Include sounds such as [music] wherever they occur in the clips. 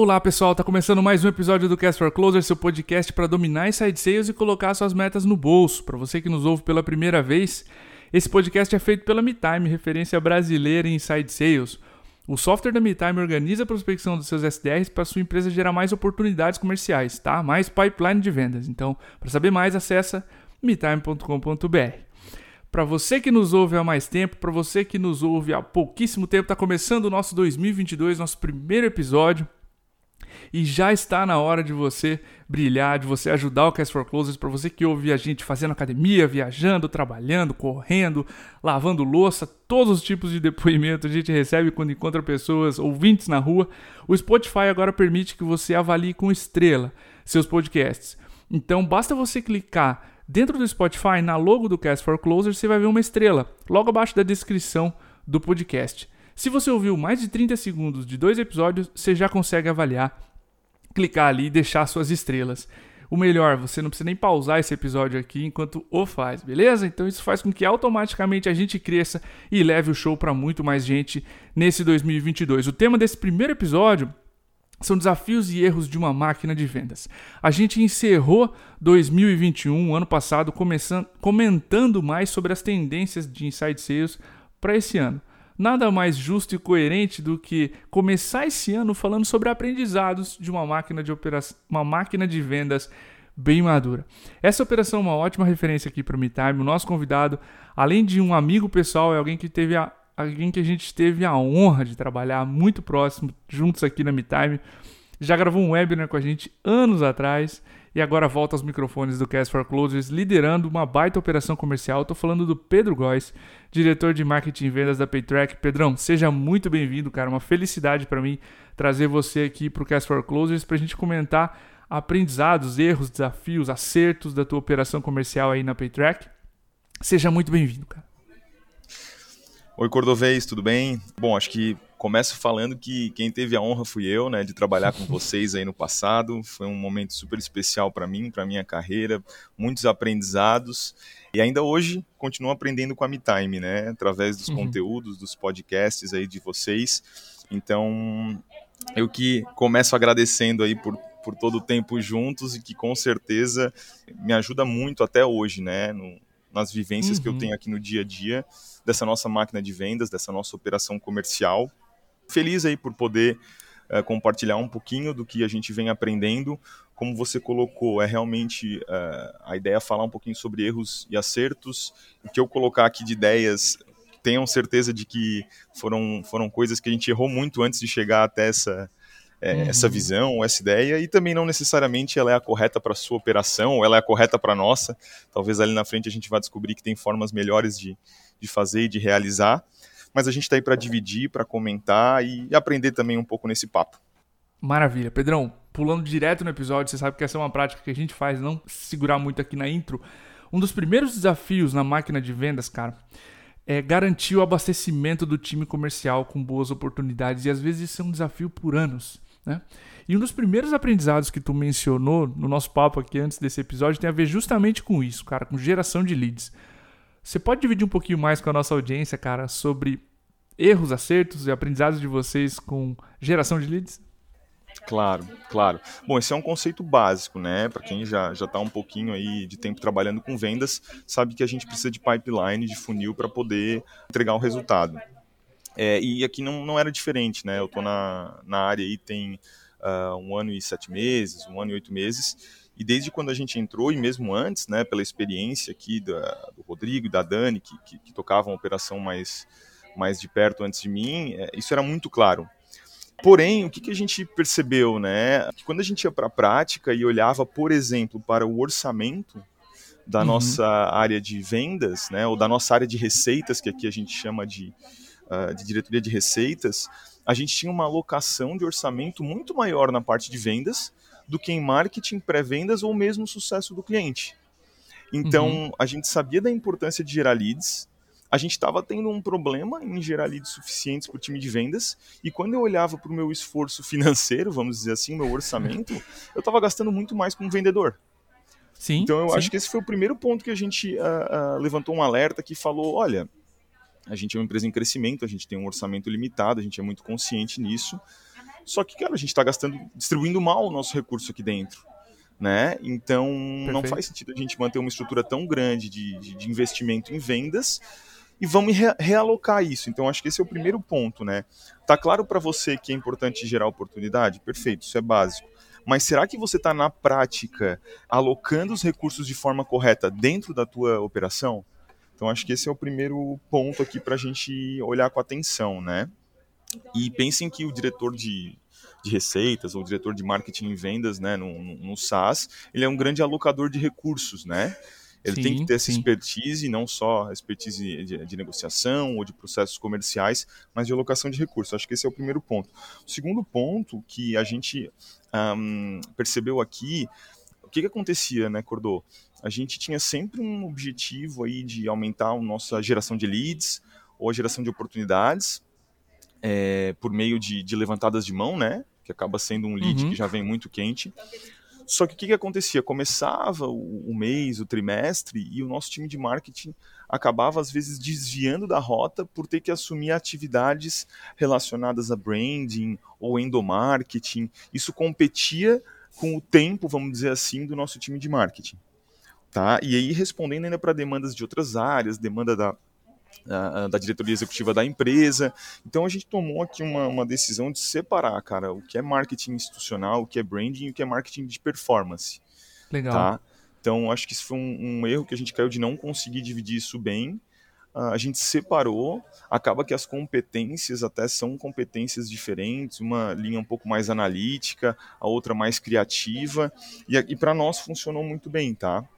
Olá pessoal, tá começando mais um episódio do Cast for Closer, seu podcast para dominar inside sales e colocar suas metas no bolso. Para você que nos ouve pela primeira vez, esse podcast é feito pela MeTime, referência brasileira em inside sales. O software da MeTime organiza a prospecção dos seus SDRs para sua empresa gerar mais oportunidades comerciais, tá? Mais pipeline de vendas. Então, para saber mais, acessa metime.com.br. Para você que nos ouve há mais tempo, para você que nos ouve há pouquíssimo tempo, está começando o nosso 2022, nosso primeiro episódio. E já está na hora de você brilhar, de você ajudar o Cast for Closers, para você que ouve a gente fazendo academia, viajando, trabalhando, correndo, lavando louça, todos os tipos de depoimento a gente recebe quando encontra pessoas, ouvintes na rua. O Spotify agora permite que você avalie com estrela seus podcasts. Então basta você clicar dentro do Spotify, na logo do Cast for Closers, você vai ver uma estrela, logo abaixo da descrição do podcast. Se você ouviu mais de 30 segundos de dois episódios, você já consegue avaliar clicar ali e deixar suas estrelas. O melhor, você não precisa nem pausar esse episódio aqui enquanto o faz, beleza? Então isso faz com que automaticamente a gente cresça e leve o show para muito mais gente nesse 2022. O tema desse primeiro episódio são desafios e erros de uma máquina de vendas. A gente encerrou 2021, ano passado, começando, comentando mais sobre as tendências de inside sales para esse ano nada mais justo e coerente do que começar esse ano falando sobre aprendizados de uma máquina de operação, uma máquina de vendas bem madura. Essa operação é uma ótima referência aqui para o MeTime. O nosso convidado, além de um amigo pessoal, é alguém que teve a, alguém que a gente teve a honra de trabalhar muito próximo juntos aqui na MeTime. Já gravou um webinar com a gente anos atrás e agora volta aos microfones do Cast for Closers, liderando uma baita operação comercial. Estou falando do Pedro Góes, diretor de marketing e vendas da Paytrack. Pedrão, seja muito bem-vindo, cara. Uma felicidade para mim trazer você aqui para o Cast for Closers para a gente comentar aprendizados, erros, desafios, acertos da tua operação comercial aí na Paytrack. Seja muito bem-vindo, cara. Oi, Cordovez, tudo bem? Bom, acho que começo falando que quem teve a honra fui eu, né, de trabalhar com vocês aí no passado. Foi um momento super especial para mim, para minha carreira, muitos aprendizados. E ainda hoje continuo aprendendo com a MeTime, né, através dos uhum. conteúdos, dos podcasts aí de vocês. Então, eu que começo agradecendo aí por por todo o tempo juntos e que com certeza me ajuda muito até hoje, né, no, nas vivências uhum. que eu uhum. tenho aqui no dia a dia dessa nossa máquina de vendas, dessa nossa operação comercial. Feliz aí por poder uh, compartilhar um pouquinho do que a gente vem aprendendo. Como você colocou, é realmente uh, a ideia é falar um pouquinho sobre erros e acertos. O que eu colocar aqui de ideias, tenham certeza de que foram, foram coisas que a gente errou muito antes de chegar até essa, é, uhum. essa visão, essa ideia, e também não necessariamente ela é a correta para a sua operação, ou ela é a correta para a nossa. Talvez ali na frente a gente vá descobrir que tem formas melhores de, de fazer e de realizar. Mas a gente está aí para dividir, para comentar e aprender também um pouco nesse papo. Maravilha. Pedrão, pulando direto no episódio, você sabe que essa é uma prática que a gente faz, não segurar muito aqui na intro. Um dos primeiros desafios na máquina de vendas, cara, é garantir o abastecimento do time comercial com boas oportunidades. E às vezes isso é um desafio por anos. Né? E um dos primeiros aprendizados que tu mencionou no nosso papo aqui antes desse episódio tem a ver justamente com isso, cara, com geração de leads. Você pode dividir um pouquinho mais com a nossa audiência, cara, sobre erros, acertos e aprendizados de vocês com geração de leads? Claro, claro. Bom, esse é um conceito básico, né? Para quem já já está um pouquinho aí de tempo trabalhando com vendas, sabe que a gente precisa de pipeline, de funil para poder entregar o resultado. É, e aqui não, não era diferente, né? Eu estou na, na área aí tem uh, um ano e sete meses, um ano e oito meses, e desde quando a gente entrou, e mesmo antes, né, pela experiência aqui da, do Rodrigo e da Dani, que, que, que, tocavam a operação mais, mais de perto antes de mim, é, isso era muito claro. Porém, o que, que a gente percebeu, né? Que quando a gente ia para a prática e olhava, por exemplo, para o orçamento da uhum. nossa área de vendas, né, ou da nossa área de receitas, que aqui a gente chama de uh, de diretoria de receitas, a gente tinha uma alocação de orçamento muito maior na parte de vendas do que em marketing, pré-vendas ou mesmo sucesso do cliente. Então, uhum. a gente sabia da importância de gerar leads, a gente estava tendo um problema em gerar leads suficientes para o time de vendas, e quando eu olhava para o meu esforço [laughs] financeiro, vamos dizer assim, meu orçamento, [laughs] eu estava gastando muito mais com um vendedor. Sim, então eu sim. acho que esse foi o primeiro ponto que a gente uh, uh, levantou um alerta que falou, olha, a gente é uma empresa em crescimento, a gente tem um orçamento limitado, a gente é muito consciente nisso. Só que, cara, a gente está gastando, distribuindo mal o nosso recurso aqui dentro. Né? Então Perfeito. não faz sentido a gente manter uma estrutura tão grande de, de, de investimento em vendas e vamos re realocar isso. Então acho que esse é o primeiro ponto, né? Tá claro para você que é importante gerar oportunidade? Perfeito, isso é básico. Mas será que você está na prática alocando os recursos de forma correta dentro da tua operação? Então acho que esse é o primeiro ponto aqui para a gente olhar com atenção, né? E pensem que o diretor de, de receitas ou diretor de marketing e vendas, né, no, no SaaS, ele é um grande alocador de recursos, né? Ele sim, tem que ter essa sim. expertise, não só expertise de, de, negociação ou de processos comerciais, mas de alocação de recursos. Acho que esse é o primeiro ponto. O segundo ponto que a gente um, percebeu aqui, o que, que acontecia, né, Cordô? A gente tinha sempre um objetivo aí de aumentar a nossa geração de leads ou a geração de oportunidades é, por meio de, de, levantadas de mão, né? Que acaba sendo um lead uhum. que já vem muito quente. Só que o que, que acontecia? Começava o, o, mês, o trimestre, e o nosso time de marketing acabava, às vezes, desviando da rota por ter que assumir atividades relacionadas a branding ou endomarketing. Isso competia com o tempo, vamos dizer assim, do nosso time de marketing. Tá? E aí, respondendo ainda para demandas de outras áreas, demanda da da diretoria executiva da empresa. Então a gente tomou aqui uma, uma decisão de separar, cara, o que é marketing institucional, o que é branding e o que é marketing de performance. Legal. Tá? Então acho que isso foi um, um erro que a gente caiu de não conseguir dividir isso bem. Uh, a gente separou, acaba que as competências até são competências diferentes, uma linha um pouco mais analítica, a outra mais criativa, e, e para nós funcionou muito bem, tá?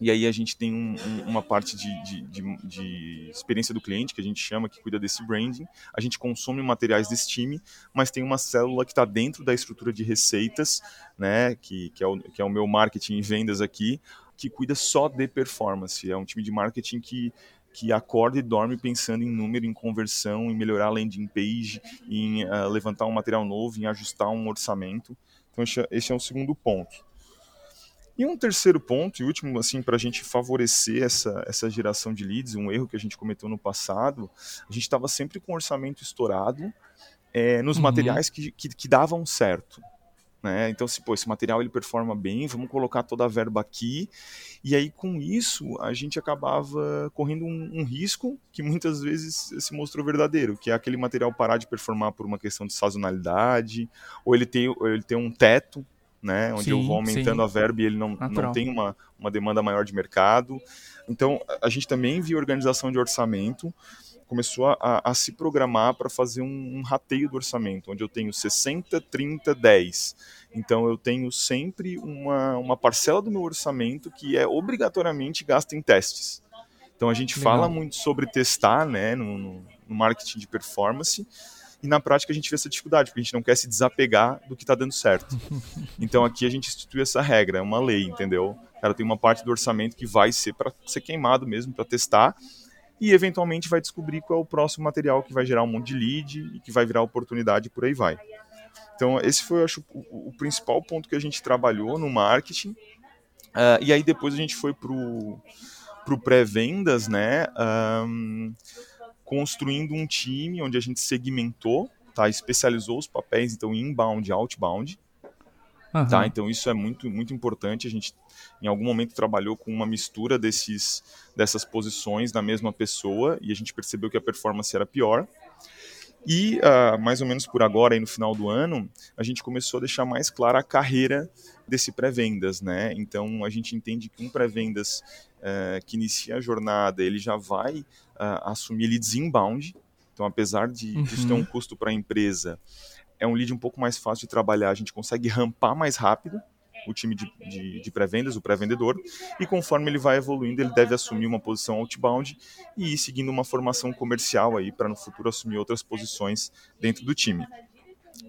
E aí a gente tem um, um, uma parte de, de, de, de, experiência do cliente, que a gente chama, que cuida desse branding. A gente consome materiais desse time, mas tem uma célula que está dentro da estrutura de receitas, né, que, que, é o, que é o meu marketing e vendas aqui, que cuida só de performance. É um time de marketing que, que acorda e dorme pensando em número, em conversão, em melhorar a landing page, em uh, levantar um material novo, em ajustar um orçamento. Então esse é o segundo ponto. E um terceiro ponto, e último, assim, para a gente favorecer essa, essa geração de leads, um erro que a gente cometeu no passado, a gente estava sempre com o orçamento estourado é, nos uhum. materiais que, que, que, davam certo. Né? Então, se pô, esse material ele performa bem, vamos colocar toda a verba aqui. E aí, com isso, a gente acabava correndo um, um risco que muitas vezes se mostrou verdadeiro, que é aquele material parar de performar por uma questão de sazonalidade, ou ele ter, ou ele ter um teto né? Onde sim, eu vou aumentando sim. a verba e ele não, não tem uma, uma demanda maior de mercado. Então, a gente também viu organização de orçamento, começou a, a se programar para fazer um, um, rateio do orçamento, onde eu tenho 60, 30, 10. Então, eu tenho sempre uma, uma parcela do meu orçamento que é obrigatoriamente gasta em testes. Então, a gente Legal. fala muito sobre testar né, no, no marketing de performance, e na prática a gente vê essa dificuldade, porque a gente não quer se desapegar do que está dando certo. [laughs] Então aqui a gente institui essa regra, é uma lei, entendeu? Cara, tem uma parte do orçamento que vai ser para ser queimado mesmo, para testar, e eventualmente vai descobrir qual é o próximo material que vai gerar um monte de lead e que vai virar oportunidade e por aí vai. Então esse foi, acho, o, o principal ponto que a gente trabalhou no marketing. Uh, e aí depois a gente foi pro pro pré-vendas, né? Um, construindo um time onde a gente segmentou, tá? especializou os papéis, então inbound e outbound. Uhum. Tá? Então isso é muito, muito importante. A gente em algum momento trabalhou com uma mistura desses, dessas posições na mesma pessoa e a gente percebeu que a performance era pior. E uh, mais ou menos por agora, aí no final do ano, a gente começou a deixar mais clara a carreira desse pré-vendas, né? Então a gente entende que um pré-vendas uh, que inicia a jornada, ele já vai uh, assumir leads inbound. Então, apesar de, uhum. disso ter um custo para a empresa, é um lead um pouco mais fácil de trabalhar, a gente consegue rampar mais rápido o time de, de, de pré-vendas, o pré-vendedor, e conforme ele vai evoluindo, ele deve assumir uma posição outbound e ir seguindo uma formação comercial aí para no futuro assumir outras posições dentro do time.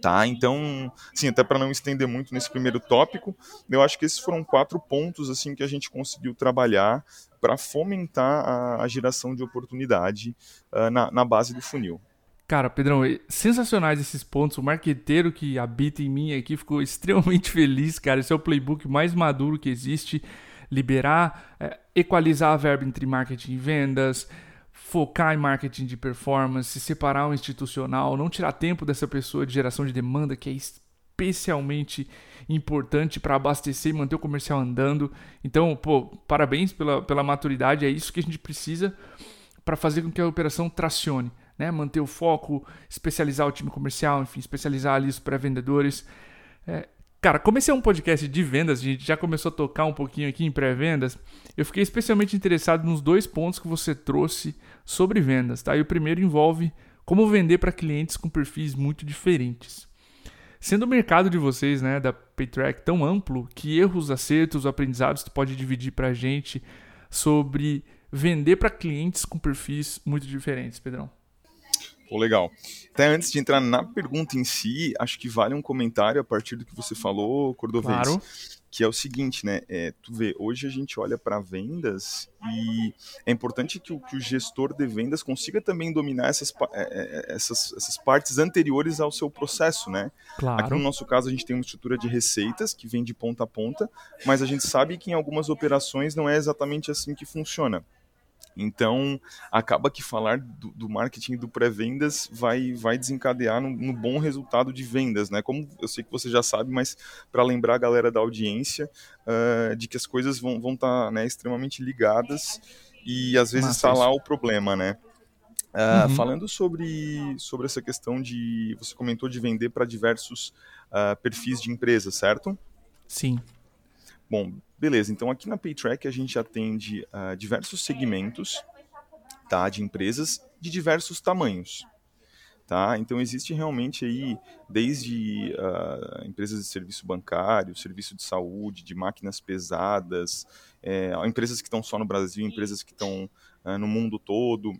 Tá, então, sim, até para não estender muito nesse primeiro tópico, eu acho que esses foram quatro pontos assim que a gente conseguiu trabalhar para fomentar a, a, geração de oportunidade uh, na, na base do funil. Cara, Pedrão, sensacionais esses pontos. O marqueteiro que habita em mim aqui ficou [laughs] extremamente feliz, cara. Esse é o playbook mais maduro que existe. Liberar, é, equalizar a verba entre marketing e vendas, focar em marketing de performance, separar o institucional, não tirar tempo dessa pessoa de geração de demanda, que é especialmente importante para abastecer e manter o comercial andando. Então, pô, parabéns pela, pela maturidade, é isso que a gente precisa para fazer com que a operação tracione. Né? Manter o foco, especializar o time comercial, enfim, especializar ali os pré-vendedores. É, cara, como esse é um podcast de vendas, a gente já começou a tocar um pouquinho aqui em pré-vendas, eu fiquei especialmente interessado nos dois pontos que você trouxe sobre vendas. Tá? E o primeiro envolve como vender para clientes com perfis muito diferentes. Sendo o mercado de vocês, né, da Paytrack, tão amplo, que erros, acertos, aprendizados tu pode dividir para a gente sobre vender para clientes com perfis muito diferentes, Pedrão? Pô, legal. Até antes de entrar na pergunta em si, acho que vale um comentário a partir do que você falou, Cordovez. Claro que é o seguinte, né? É, tu vê, hoje a gente olha para vendas e é importante que o, que o, gestor de vendas consiga também dominar essas, é, é, essas, essas partes anteriores ao seu processo, né? Claro. Aqui no nosso caso a gente tem uma estrutura de receitas que vem de ponta a ponta, mas a gente sabe que em algumas operações não é exatamente assim que funciona. Então, acaba que falar do, do marketing do pré-vendas vai, vai desencadear no, no, bom resultado de vendas, né? Como eu sei que você já sabe, mas para lembrar a galera da audiência uh, de que as coisas vão estar vão tá, né, extremamente ligadas e às vezes está lá o problema, né? Uh, uhum. Falando sobre, sobre essa questão de. Você comentou de vender para diversos uh, perfis de empresa, certo? Sim. Bom, beleza. Então aqui na Paytrack a gente atende uh, diversos segmentos tá, de empresas de diversos tamanhos. Tá? Então existe realmente aí desde uh, empresas de serviço bancário, serviço de saúde, de máquinas pesadas, é, empresas que estão só no Brasil, empresas que estão uh, no mundo todo,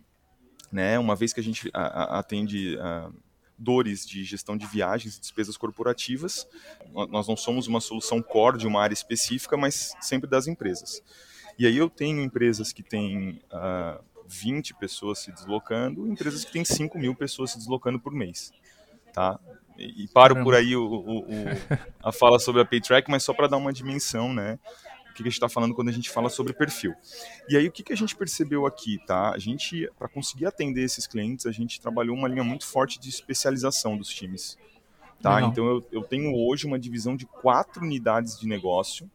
né? Uma vez que a gente atende dores de gestão de viagens e despesas corporativas. Nós não somos uma solução core de uma área específica, mas sempre das empresas. E aí eu tenho empresas que têm uh, ah, 20 pessoas se deslocando, empresas que têm 5 mil pessoas se deslocando por mês. Tá? E, e paro Caramba. por aí o, o, o, a fala sobre a Paytrack, mas só para dar uma dimensão, né? Que a gente está falando quando a gente fala sobre perfil. E aí o que, que a gente percebeu aqui, tá? A gente, para conseguir atender esses clientes, a gente trabalhou uma linha muito forte de especialização dos times. Tá? Então eu, eu tenho hoje uma divisão de quatro unidades de negócio.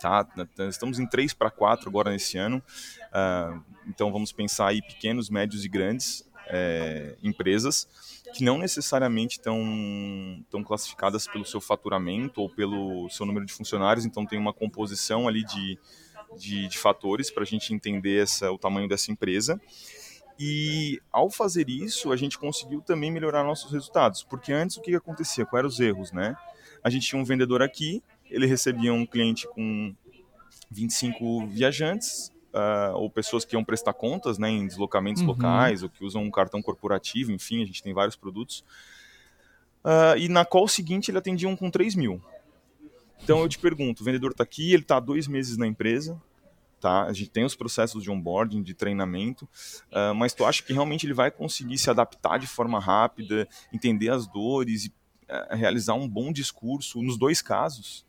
Tá? Estamos em três para quatro agora nesse ano. Uh, então vamos pensar aí pequenos, médios e grandes é, empresas que não necessariamente estão tão classificadas pelo seu faturamento ou pelo seu número de funcionários, então tem uma composição ali de, de, de fatores para a gente entender essa, o tamanho dessa empresa. E ao fazer isso, a gente conseguiu também melhorar nossos resultados, porque antes o que acontecia? Quais eram os erros, né? A gente tinha um vendedor aqui, ele recebia um cliente com 25 viajantes, uh, ou pessoas que iam prestar contas né, em deslocamentos uhum. locais, ou que usam um cartão corporativo, enfim, a gente tem vários produtos. Uh, e na call seguinte ele atendia um com 3 mil. Então eu te pergunto, o vendedor está aqui, ele está há dois meses na empresa, tá? A gente tem os processos de onboarding, de treinamento, uh, mas tu acha que realmente ele vai conseguir se adaptar de forma rápida, entender as dores e uh, realizar um bom discurso nos dois casos?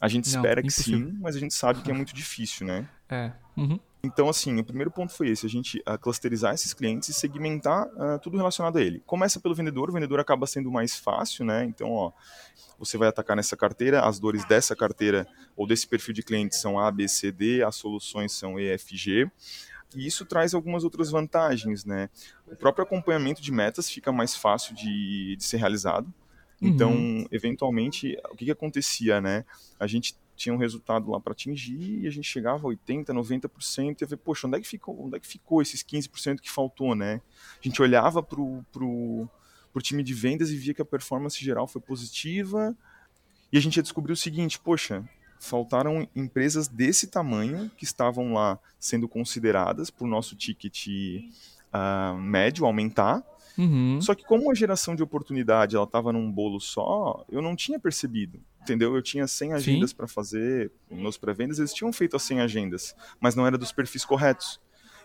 A gente Não, espera que sim, mas a gente sabe que é muito difícil, né? É. Uhum. Então, assim, o primeiro ponto foi esse, a gente uh, clusterizar esses clientes e segmentar uh, tudo relacionado a ele. Começa pelo vendedor, o vendedor acaba sendo mais fácil, né? Então, ó, você vai atacar nessa carteira, as dores dessa carteira ou desse perfil de clientes são A, B, C, D, as soluções são E, F, G. E isso traz algumas outras vantagens, né? O próprio acompanhamento de metas fica mais fácil de, de ser realizado. Então, uhum. eventualmente, o que, que acontecia, né? A gente tinha um resultado lá para atingir e a gente chegava a 80, 90% e eu falei, poxa, onde é que ficou, onde é que ficou esses 15% que faltou, né? A gente olhava pro, pro, pro time de vendas e via que a performance geral foi positiva e a gente ia descobrir o seguinte, poxa, faltaram empresas desse tamanho que estavam lá sendo consideradas por nosso ticket uh, médio aumentar Uhum. Só que como a geração de oportunidade ela estava num bolo só, eu não tinha percebido, entendeu? Eu tinha 100 agendas para fazer, meus pré-vendas eles tinham feito as 100 agendas, mas não era dos perfis corretos.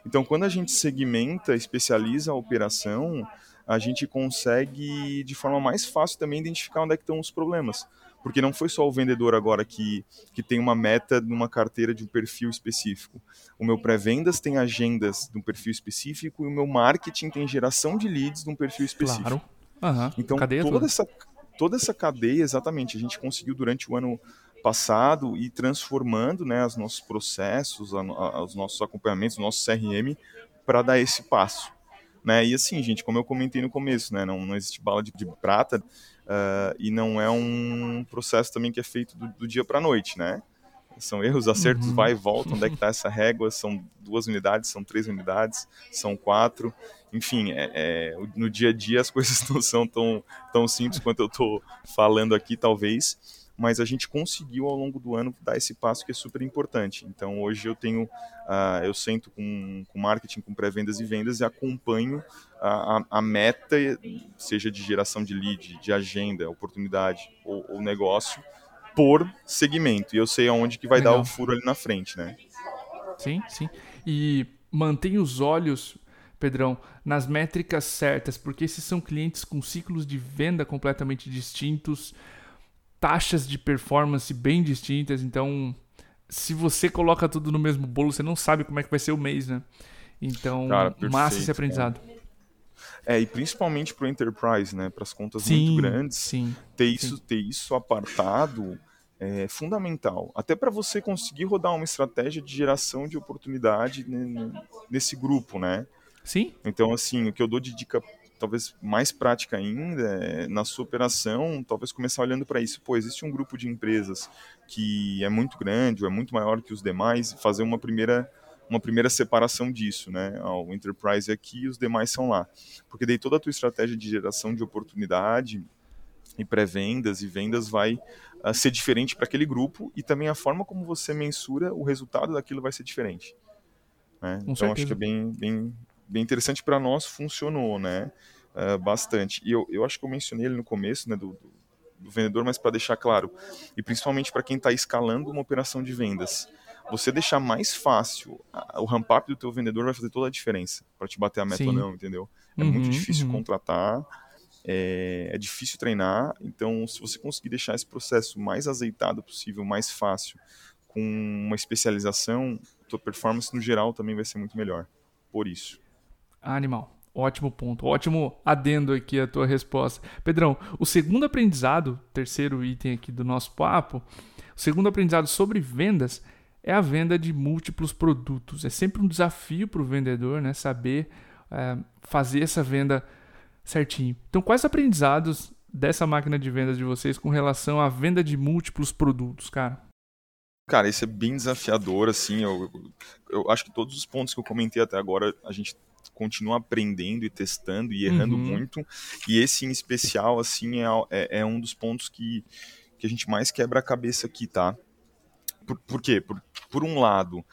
Então, quando a gente segmenta, especializa a operação, a gente consegue de forma mais fácil também identificar onde é que estão os problemas. porque não foi só o vendedor agora que, que tem uma meta numa carteira de um perfil específico. O meu pré-vendas tem agendas de um perfil específico e o meu marketing tem geração de leads de um perfil específico. Claro. Uhum. Então, cadeia toda, essa, toda essa cadeia, exatamente, a gente conseguiu durante o ano passado e transformando né, os nossos processos, a, a, os nossos acompanhamentos, o nosso CRM, para dar esse passo. Né? E assim, gente, como eu comentei no começo, né, não, não existe bala de, de prata uh, e não é um processo também que é feito do, do dia para a noite, né? São erros, acertos, uhum. vai e volta, onde é que está essa régua? São duas unidades, são três unidades, são quatro. Enfim, é, é, no dia a dia as [laughs] coisas não são tão, tão simples quanto eu estou falando aqui, talvez mas a gente conseguiu ao longo do ano dar esse passo que é super importante. Então hoje eu tenho, uh, eu sento com, com marketing, com pré-vendas e vendas e acompanho a, a, meta, seja de geração de lead, de agenda, oportunidade ou, ou negócio, por segmento. E eu sei aonde que vai Legal. dar o furo ali na frente, né? Sim, sim. E mantém os olhos Pedrão, nas métricas certas, porque esses são clientes com ciclos de venda completamente distintos, taxas de performance bem distintas, então se você coloca tudo no mesmo bolo, você não sabe como é que vai ser o mês, né? Então, Cara, perfeito, massa esse aprendizado. É, e principalmente para o enterprise, né? Para as contas sim, muito grandes, sim, ter isso, sim. ter isso apartado é fundamental. Até para você conseguir rodar uma estratégia de geração de oportunidade nesse grupo, né? Sim. Então, assim, o que eu dou de dica talvez mais prática ainda, é, na sua operação, talvez começar olhando para isso. Pô, existe um grupo de empresas que é muito grande, ou é muito maior que os demais, fazer uma primeira uma primeira separação disso, né? O enterprise é aqui e os demais são lá. Porque daí toda a tua estratégia de geração de oportunidade e pré-vendas e vendas vai uh, ser diferente para aquele grupo e também a forma como você mensura o resultado daquilo vai ser diferente. Né? Então certeza. acho que é bem, bem, bem interessante para nós, funcionou, né? Uh, bastante. E eu, eu acho que eu mencionei ele no começo, né, do, do, do vendedor, mas para deixar claro, e principalmente para quem está escalando uma operação de vendas, você deixar mais fácil o ramp-up do teu vendedor vai fazer toda a diferença para te bater a meta Sim. ou não, entendeu? É uhum, muito difícil uhum. contratar, é, é, difícil treinar, então se você conseguir deixar esse processo mais azeitado possível, mais fácil, com uma especialização, tua performance no geral também vai ser muito melhor. Por isso. Animal. Ótimo ponto. Ótimo adendo aqui a tua resposta. Pedrão, o segundo aprendizado, terceiro item aqui do nosso papo, o segundo aprendizado sobre vendas é a venda de múltiplos produtos. É sempre um desafio para o vendedor, né? Saber é, fazer essa venda certinho. Então, quais aprendizados dessa máquina de vendas de vocês com relação à venda de múltiplos produtos, cara? Cara, isso é bem desafiador, assim. Eu, eu acho que todos os pontos que eu comentei até agora a gente continua aprendendo e testando e errando uhum. muito. E esse em especial, assim, é, é, é, um dos pontos que, que a gente mais quebra a cabeça aqui, tá? Por, por quê? Por, por um lado,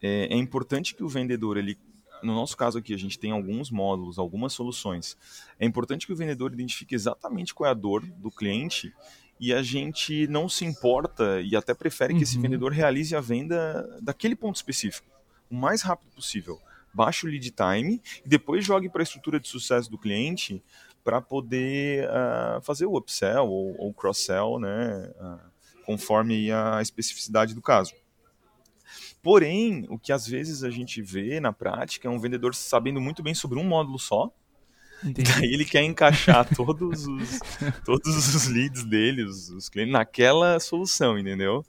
é, é importante que o vendedor, ele no nosso caso aqui, a gente tem alguns módulos, algumas soluções. É importante que o vendedor identifique exatamente qual é a dor do cliente e a gente não se importa e até prefere uhum. que esse uhum. vendedor realize a venda daquele ponto específico o mais rápido possível baixe o lead time e depois jogue para a estrutura de sucesso do cliente para poder uh, fazer o upsell ou, o cross-sell, né, uh, conforme a especificidade do caso. Porém, o que às vezes a gente vê na prática é um vendedor sabendo muito bem sobre um módulo só, Entendi. Daí ele quer encaixar todos os, todos os leads dele, os, os clientes, naquela solução, entendeu?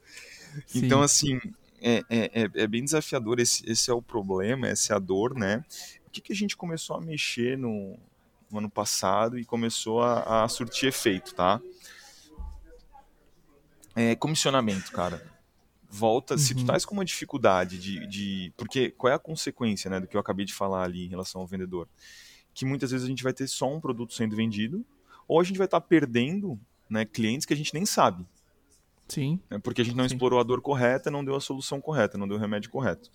Sim. Então, assim, é, é, é, é bem desafiador, esse, esse é o problema, essa é a dor, né? O que, que a gente começou a mexer no, no ano passado e começou a, a surtir efeito, tá? É, comissionamento, cara. Volta, uhum. se tu estás com uma dificuldade de, de. Porque qual é a consequência né, do que eu acabei de falar ali em relação ao vendedor? Que muitas vezes a gente vai ter só um produto sendo vendido, ou a gente vai estar tá perdendo né, clientes que a gente nem sabe. Sim. Né, porque a gente não Sim. explorou a dor correta, não deu a solução correta, não deu o remédio correto.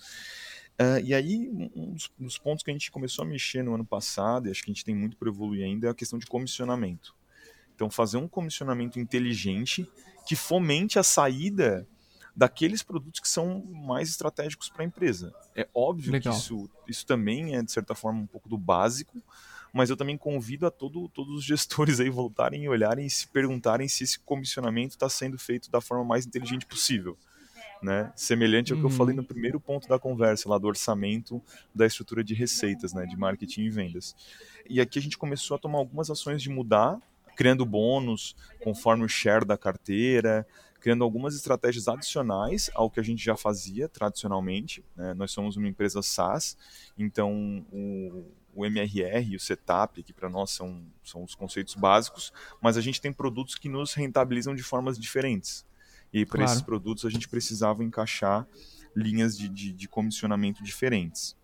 Uh, e aí, um dos, dos, pontos que a gente começou a mexer no ano passado, e acho que a gente tem muito para evoluir ainda, é a questão de comissionamento. Então, fazer um comissionamento inteligente que fomente a saída daqueles produtos que são mais estratégicos para a empresa. É óbvio Legal. que isso, isso também é, de certa forma, um pouco do básico, mas eu também convido a todo, todos os gestores aí voltarem e olharem e se perguntarem se esse comissionamento está sendo feito da forma mais inteligente possível. Né? Semelhante ao que eu falei uhum. no primeiro ponto da conversa, lá do orçamento da estrutura de receitas, né, de marketing e vendas. E aqui a gente começou a tomar algumas ações de mudar, criando bônus conforme o share da carteira, criando algumas estratégias adicionais ao que a gente já fazia tradicionalmente. Né? Nós somos uma empresa SaaS, então o, o MRR e o setup, que para nós são, são os conceitos básicos, mas a gente tem produtos que nos rentabilizam de formas diferentes. E para claro. esses produtos a gente precisava encaixar linhas de, de, de comissionamento diferentes.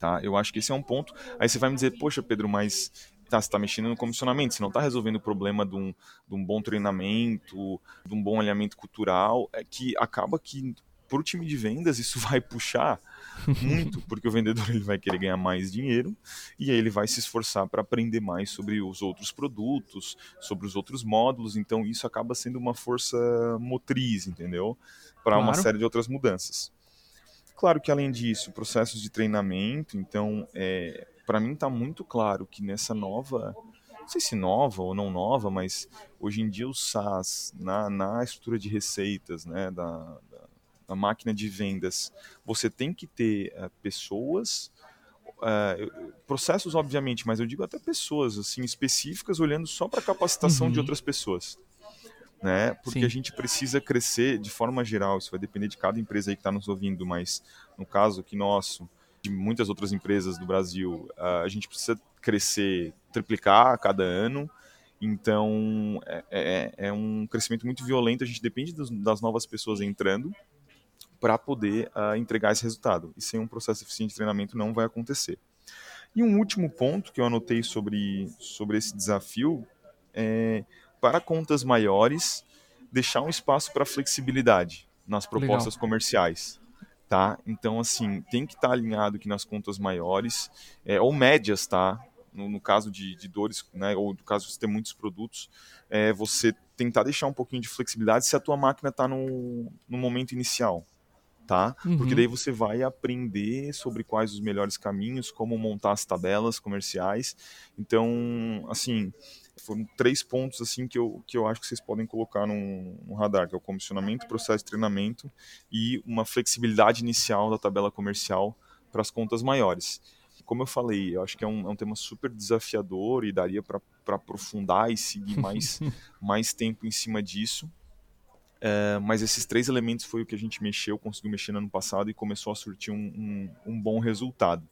Tá? Eu acho que esse é um ponto. Aí você vai me dizer, poxa, Pedro, mas tá, você está mexendo no comissionamento, você não está resolvendo o problema de um, de um bom treinamento, de um bom alinhamento cultural, é que acaba que para o time de vendas isso [laughs] vai puxar muito, porque o vendedor ele vai querer ganhar mais dinheiro e aí ele vai se esforçar para aprender mais sobre os outros produtos, sobre os outros módulos, então isso acaba sendo uma força motriz, entendeu? Para claro. uma série de outras mudanças. Claro que além disso, processos de treinamento, então é, para mim está muito claro que nessa nova, não sei se nova ou não nova, mas hoje em dia o SaaS, na, na estrutura de receitas né, da, da, da máquina de vendas, você tem que ter uh, pessoas, uh, processos obviamente, mas eu digo até pessoas assim específicas olhando só para a capacitação uhum. de outras pessoas. Né? Porque Sim. a gente precisa crescer de forma geral, isso vai depender de cada empresa aí que está nos ouvindo, mas no caso aqui nosso, de muitas outras empresas do Brasil, a gente precisa crescer, triplicar a cada ano. Então, é, é, é um crescimento muito violento. A gente depende das, das novas pessoas entrando para poder uh, entregar esse resultado. E sem um processo eficiente de treinamento não vai acontecer. E um último ponto que eu anotei sobre, sobre esse desafio é, para contas maiores, deixar um espaço para flexibilidade nas propostas Legal. comerciais tá? Então, assim, tem que estar tá alinhado aqui nas contas maiores, é, ou médias, tá? No, no caso de, de, dores, né, ou no caso de você ter muitos produtos, é, você tentar deixar um pouquinho de flexibilidade se a tua máquina está no, no momento inicial, tá? Uhum. Porque daí você vai aprender sobre quais os melhores caminhos, como montar as tabelas comerciais. Então, assim, foram três pontos assim que eu, que eu acho que vocês podem colocar no, no radar, que é o comissionamento, processo de treinamento e uma flexibilidade inicial da tabela comercial para as contas maiores. Como eu falei, eu acho que é um, é um tema super desafiador e daria para aprofundar e seguir mais, [laughs] mais tempo em cima disso. É, mas esses três elementos foi o que a gente mexeu, conseguiu mexer no ano passado e começou a surtir um, um, um bom resultado.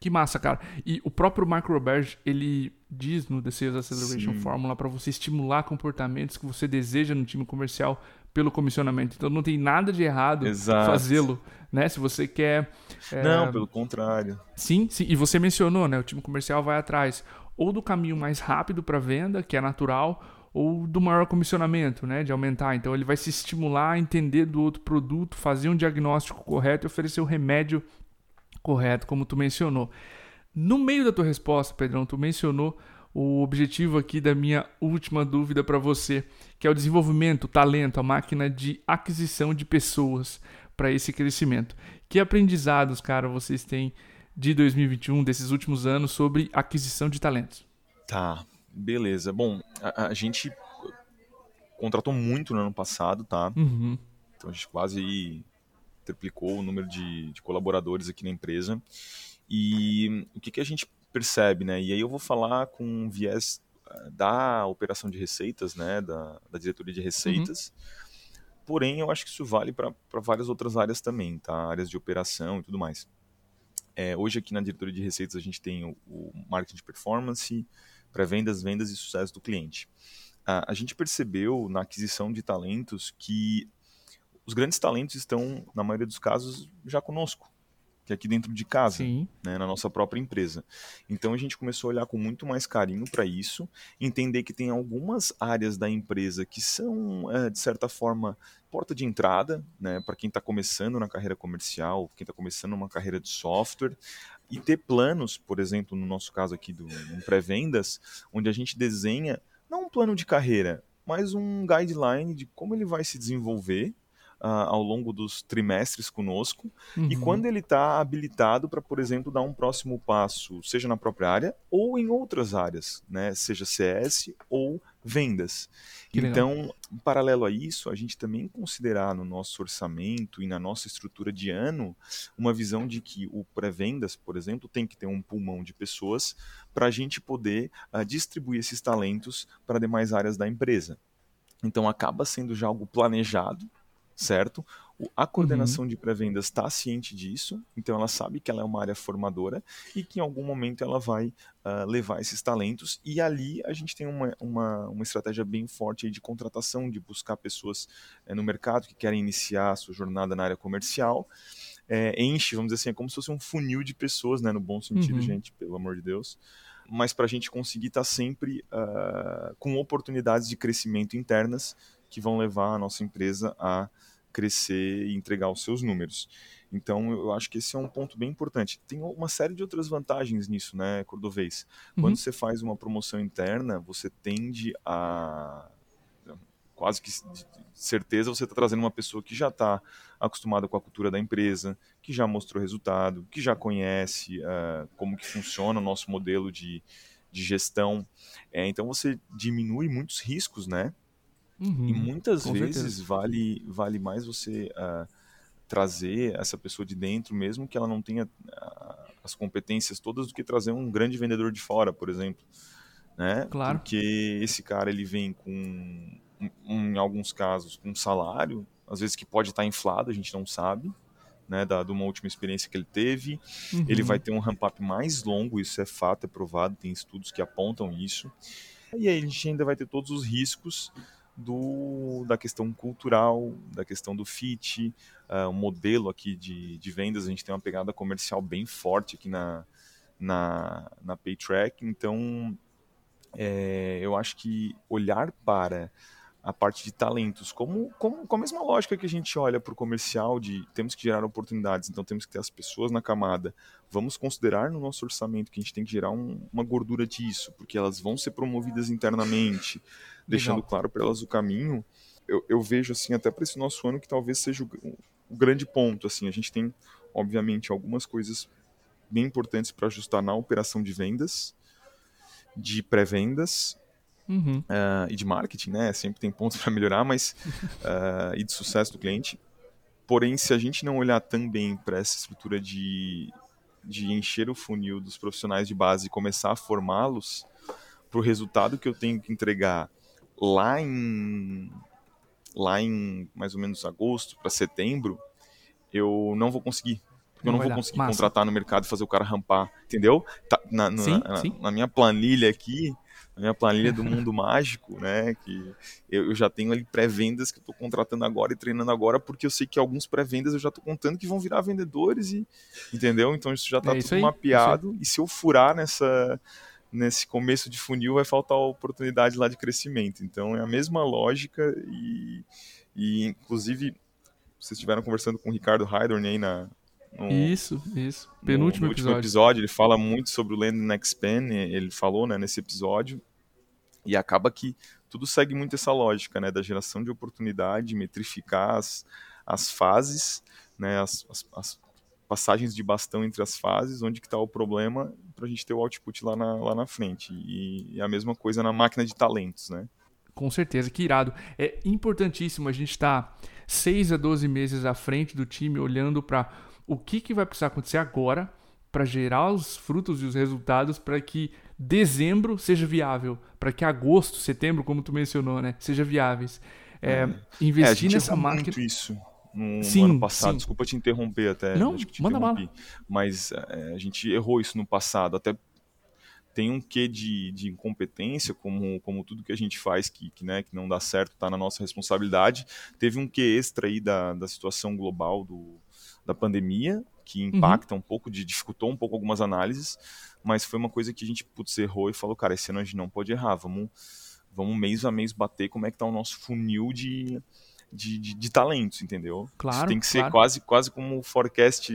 Que massa, cara. E o próprio Mark Roberge, ele diz no The Sales Acceleration Sim. Formula para você estimular comportamentos que você deseja no time comercial pelo comissionamento. Então não tem nada de errado fazê-lo, né? Se você quer é... Não, pelo contrário. Sim, sim, e você mencionou, né, o time comercial vai atrás ou do caminho mais rápido para venda, que é natural, ou do maior comissionamento, né, de aumentar. Então ele vai se estimular a entender do outro produto, fazer um diagnóstico correto e oferecer o remédio correto, como tu mencionou. No meio da tua resposta, Pedrão, tu mencionou o objetivo aqui da minha última dúvida para você, que é o desenvolvimento, o talento, a máquina de aquisição de pessoas para esse crescimento. Que aprendizados, cara, vocês têm de 2021, desses últimos anos, sobre aquisição de talentos? Tá, beleza. Bom, a, a gente contratou muito no ano passado, tá? Uhum. Então a gente quase triplicou o número de, de colaboradores aqui na empresa. E o que, que a gente percebe, né? E aí eu vou falar com um viés eh, da operação de receitas, né? Da, da diretoria de receitas. Uhum. Porém, eu acho que isso vale para várias outras áreas também, tá? Áreas de operação e tudo mais. É, hoje aqui na diretoria de receitas a gente tem o, o marketing de performance, pré-vendas, vendas e sucesso do cliente. a gente percebeu na aquisição de talentos que os grandes talentos estão, na maioria dos casos, já conosco, que é aqui dentro de casa, né, na nossa própria empresa. Então a gente começou a olhar com muito mais carinho para isso, entender que tem algumas áreas da empresa que são, é, de certa forma, porta de entrada, né, para quem está começando na carreira comercial, quem está começando uma carreira de software, e ter planos, por exemplo, no nosso caso aqui do um pré-vendas, onde a gente desenha não um plano de carreira, mas um guideline de como ele vai se desenvolver uh, ao longo dos trimestres conosco uhum. e quando ele está habilitado para, por exemplo, dar um próximo passo, seja na própria área ou em outras áreas, né? seja CS ou vendas. Que então, legal. em paralelo a isso, a gente também considerar no nosso orçamento e na nossa estrutura de ano uma visão de que o pré-vendas, por exemplo, tem que ter um pulmão de pessoas para a gente poder uh, distribuir esses talentos para demais áreas da empresa. Então acaba sendo já algo planejado certo? A coordenação uhum. de pré-vendas está ciente disso, então ela sabe que ela é uma área formadora e que em algum momento ela vai uh, levar esses talentos. E ali a gente tem uma, uma, uma estratégia bem forte de contratação, de buscar pessoas uh, no mercado que querem iniciar a sua jornada na área comercial. É, enche, vamos dizer assim, é como se fosse um funil de pessoas, né, no bom sentido, uhum. gente, pelo amor de Deus mas para a gente conseguir estar tá sempre uh, com oportunidades de crescimento internas que vão levar a nossa empresa a crescer e entregar os seus números. Então, eu acho que esse é um ponto bem importante. Tem uma série de outras vantagens nisso, né, Cordovez? Uhum. Quando você faz uma promoção interna, você tende a quase que certeza você está trazendo uma pessoa que já está acostumada com a cultura da empresa, que já mostrou resultado, que já conhece uh, como que funciona o nosso modelo de, de gestão. É, então você diminui muitos riscos, né? Uhum, e muitas vezes certeza. vale, vale mais você uh, trazer essa pessoa de dentro, mesmo que ela não tenha uh, as competências todas, do que trazer um grande vendedor de fora, por exemplo. Né? Claro. Porque esse cara ele vem com, em alguns casos, com um salário, às vezes que pode estar inflado, a gente não sabe. Né, da, de uma última experiência que ele teve. Uhum. Ele vai ter um ramp-up mais longo, isso é fato, é provado, tem estudos que apontam isso. E aí a gente ainda vai ter todos os riscos do, da questão cultural, da questão do fit, uh, o modelo aqui de, de vendas, a gente tem uma pegada comercial bem forte aqui na, na, na PayTrack, então é, eu acho que olhar para a parte de talentos, como, como com a mesma lógica que a gente olha para o comercial de temos que gerar oportunidades, então temos que ter as pessoas na camada. Vamos considerar no nosso orçamento que a gente tem que gerar um, uma gordura disso, porque elas vão ser promovidas internamente, deixando Legal. claro para elas o caminho. Eu, eu, vejo assim até para esse nosso ano que talvez seja o, o grande ponto. Assim, a gente tem obviamente algumas coisas bem importantes para ajustar na operação de vendas, de pré-vendas uhum. uh, e de marketing, né? Sempre tem pontos [laughs] para melhorar, mas uh, e de sucesso do cliente. Porém, se a gente não olhar também para essa estrutura de, de encher o funil dos profissionais de base e começar a formá-los para o resultado que eu tenho que entregar lá em lá em mais ou menos agosto para setembro, eu não vou conseguir. Porque eu não vou conseguir Massa. contratar no mercado e fazer o cara rampar, entendeu? Tá, na, sim, na, sim. na, minha planilha aqui, na minha planilha do mundo mágico, né? Que eu, eu já tenho ali pré-vendas que eu estou contratando agora e treinando agora, porque eu sei que alguns pré-vendas eu já estou contando que vão virar vendedores e entendeu? Então isso já está é tudo aí, mapeado. E se eu furar nessa nesse começo de funil vai faltar oportunidade lá de crescimento. Então é a mesma lógica e, e inclusive vocês estiveram conversando com o Ricardo Heidorn aí na, no, isso, isso. Penúltimo no, no episódio. episódio. Ele fala muito sobre o Land Pen, ele falou né, nesse episódio. E acaba que tudo segue muito essa lógica né, da geração de oportunidade, metrificar as, as fases, né, as, as, as passagens de bastão entre as fases, onde que está o problema, para a gente ter o output lá na, lá na frente. E, e, a mesma coisa na máquina de talentos, né? Com certeza, que irado. É importantíssimo a gente estar tá 6 a 12 meses à frente do time, olhando para o que, que vai precisar acontecer agora para gerar os frutos e os resultados para que dezembro seja viável, para que agosto, setembro, como tu mencionou, né, seja viáveis. É, é. Investir é, nessa máquina. Muito isso no, sim, no ano passado. Sim. Desculpa te interromper até. Não, te manda bala. Mas é, a gente errou isso no passado. Até tem um quê de, de incompetência, como, como tudo que a gente faz que, que, né, que não dá certo, está na nossa responsabilidade. Teve um quê extra aí da, da situação global do, da pandemia, que uhum. impacta uhum. um pouco, de, dificultou um pouco algumas análises, mas foi uma coisa que a gente putz, errou e falou, cara, esse ano a gente não pode errar, vamos, vamos mês a mês bater como é que está o nosso funil de, de, de, de, talentos, entendeu? Claro. Isso tem que ser claro. quase, quase como forecast.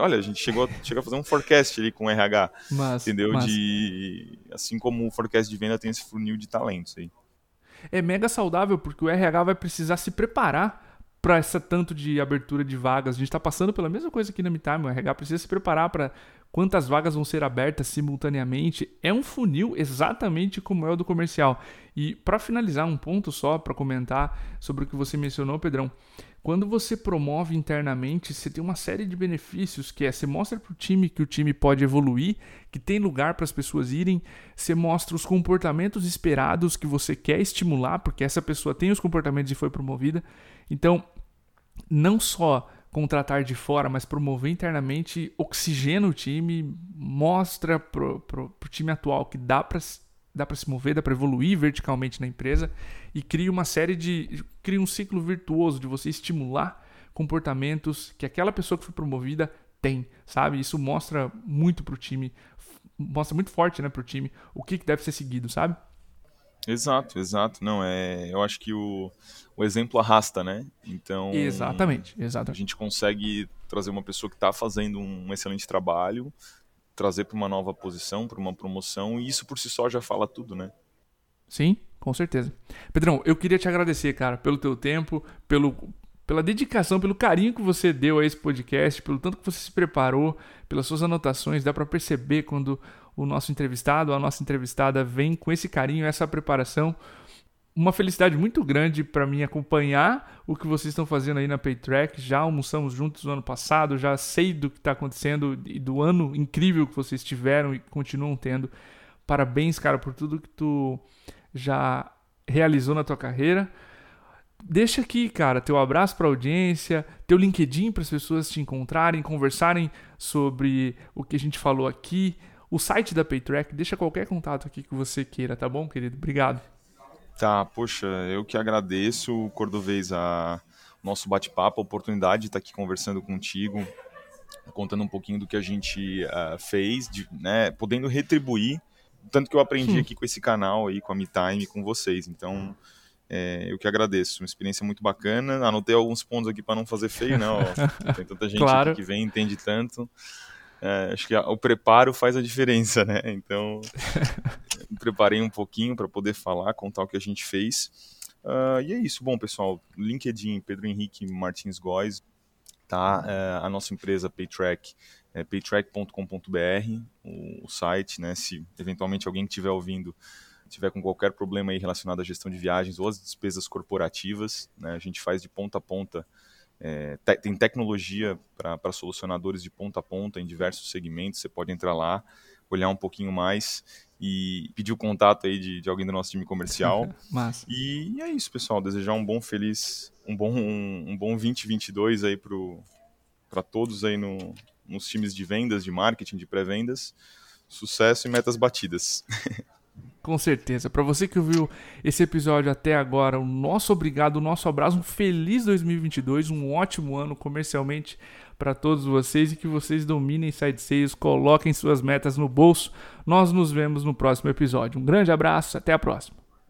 Olha, a gente chegou, chegou a fazer um forecast ali com o RH. Mas, entendeu? Mas... De, assim como o forecast de venda tem esse funil de talentos aí. É mega saudável porque o RH vai precisar se preparar para essa tanto de abertura de vagas. A gente está passando pela mesma coisa aqui na MeTime. O RH precisa se preparar para quantas vagas vão ser abertas simultaneamente. É um funil exatamente como é o do comercial. E para finalizar, um ponto só para comentar sobre o que você mencionou, Pedrão. Quando você promove internamente, você tem uma série de benefícios, que é você mostra para o time que o time pode evoluir, que tem lugar para as pessoas irem, você mostra os comportamentos esperados que você quer estimular, porque essa pessoa tem os comportamentos e foi promovida. Então, não só contratar de fora, mas promover internamente oxigena o time, mostra pro, pro, pro time atual que dá para dá para se mover, dá para evoluir verticalmente na empresa e cria uma série de cria um ciclo virtuoso de você estimular comportamentos que aquela pessoa que foi promovida tem, sabe? Isso mostra muito pro time, mostra muito forte, né, pro time o que, que deve ser seguido, sabe? Exato, exato. Não, é, eu acho que o, o exemplo arrasta, né? Então, exatamente, exatamente. A gente consegue trazer uma pessoa que está fazendo um excelente trabalho, trazer para uma nova posição, para uma promoção, e isso por si só já fala tudo, né? Sim, com certeza. Pedrão, eu queria te agradecer, cara, pelo teu tempo, pelo, pela dedicação, pelo carinho que você deu a esse podcast, pelo tanto que você se preparou, pelas suas anotações. Dá para perceber quando o nosso entrevistado, a nossa entrevistada vem com esse carinho, essa preparação uma felicidade muito grande para mim acompanhar o que vocês estão fazendo aí na Paytrack. Já almoçamos juntos no ano passado, já sei do que está acontecendo e do ano incrível que vocês tiveram e continuam tendo. Parabéns, cara, por tudo que tu já realizou na tua carreira. Deixa aqui, cara, teu abraço para a audiência, teu LinkedIn para as pessoas te encontrarem, conversarem sobre o que a gente falou aqui, o site da Paytrack, deixa qualquer contato aqui que você queira, tá bom, querido? Obrigado. Tá, poxa, eu que agradeço, Cordovez, a nosso bate-papo, a oportunidade de estar aqui conversando contigo, contando um pouquinho do que a gente uh, fez, de, né, podendo retribuir tanto que eu aprendi aqui com esse canal aí, com a MeTime, com vocês. Então, é, eu que agradeço. Uma experiência muito bacana. Anotei alguns pontos aqui para não fazer feio, né? Ó, [laughs] tem tanta gente claro. que vem, entende tanto. É, acho que o preparo faz a diferença, né? Então, [laughs] preparei um pouquinho para poder falar, contar o que a gente fez. Uh, e é isso. Bom, pessoal, LinkedIn, Pedro Henrique Martins Góes, tá? Uh, a nossa empresa Paytrack, é paytrack.com.br, o, o, site, né? Se eventualmente alguém que estiver ouvindo tiver com qualquer problema aí relacionado à gestão de viagens ou às despesas corporativas, né? A gente faz de ponta a ponta é, te, tem tecnologia para solucionadores de ponta a ponta em diversos segmentos. Você pode entrar lá, olhar um pouquinho mais e pedir o contato aí de, de alguém do nosso time comercial. [laughs] Massa. E é isso, pessoal. Desejar um bom feliz, um bom, um, um bom 2022 aí para todos aí no, nos times de vendas, de marketing, de pré-vendas. Sucesso e metas batidas. [laughs] Com certeza. Para você que ouviu esse episódio até agora, o nosso obrigado, o nosso abraço, um feliz 2022, um ótimo ano comercialmente para todos vocês e que vocês dominem side sales, coloquem suas metas no bolso. Nós nos vemos no próximo episódio. Um grande abraço, até a próxima.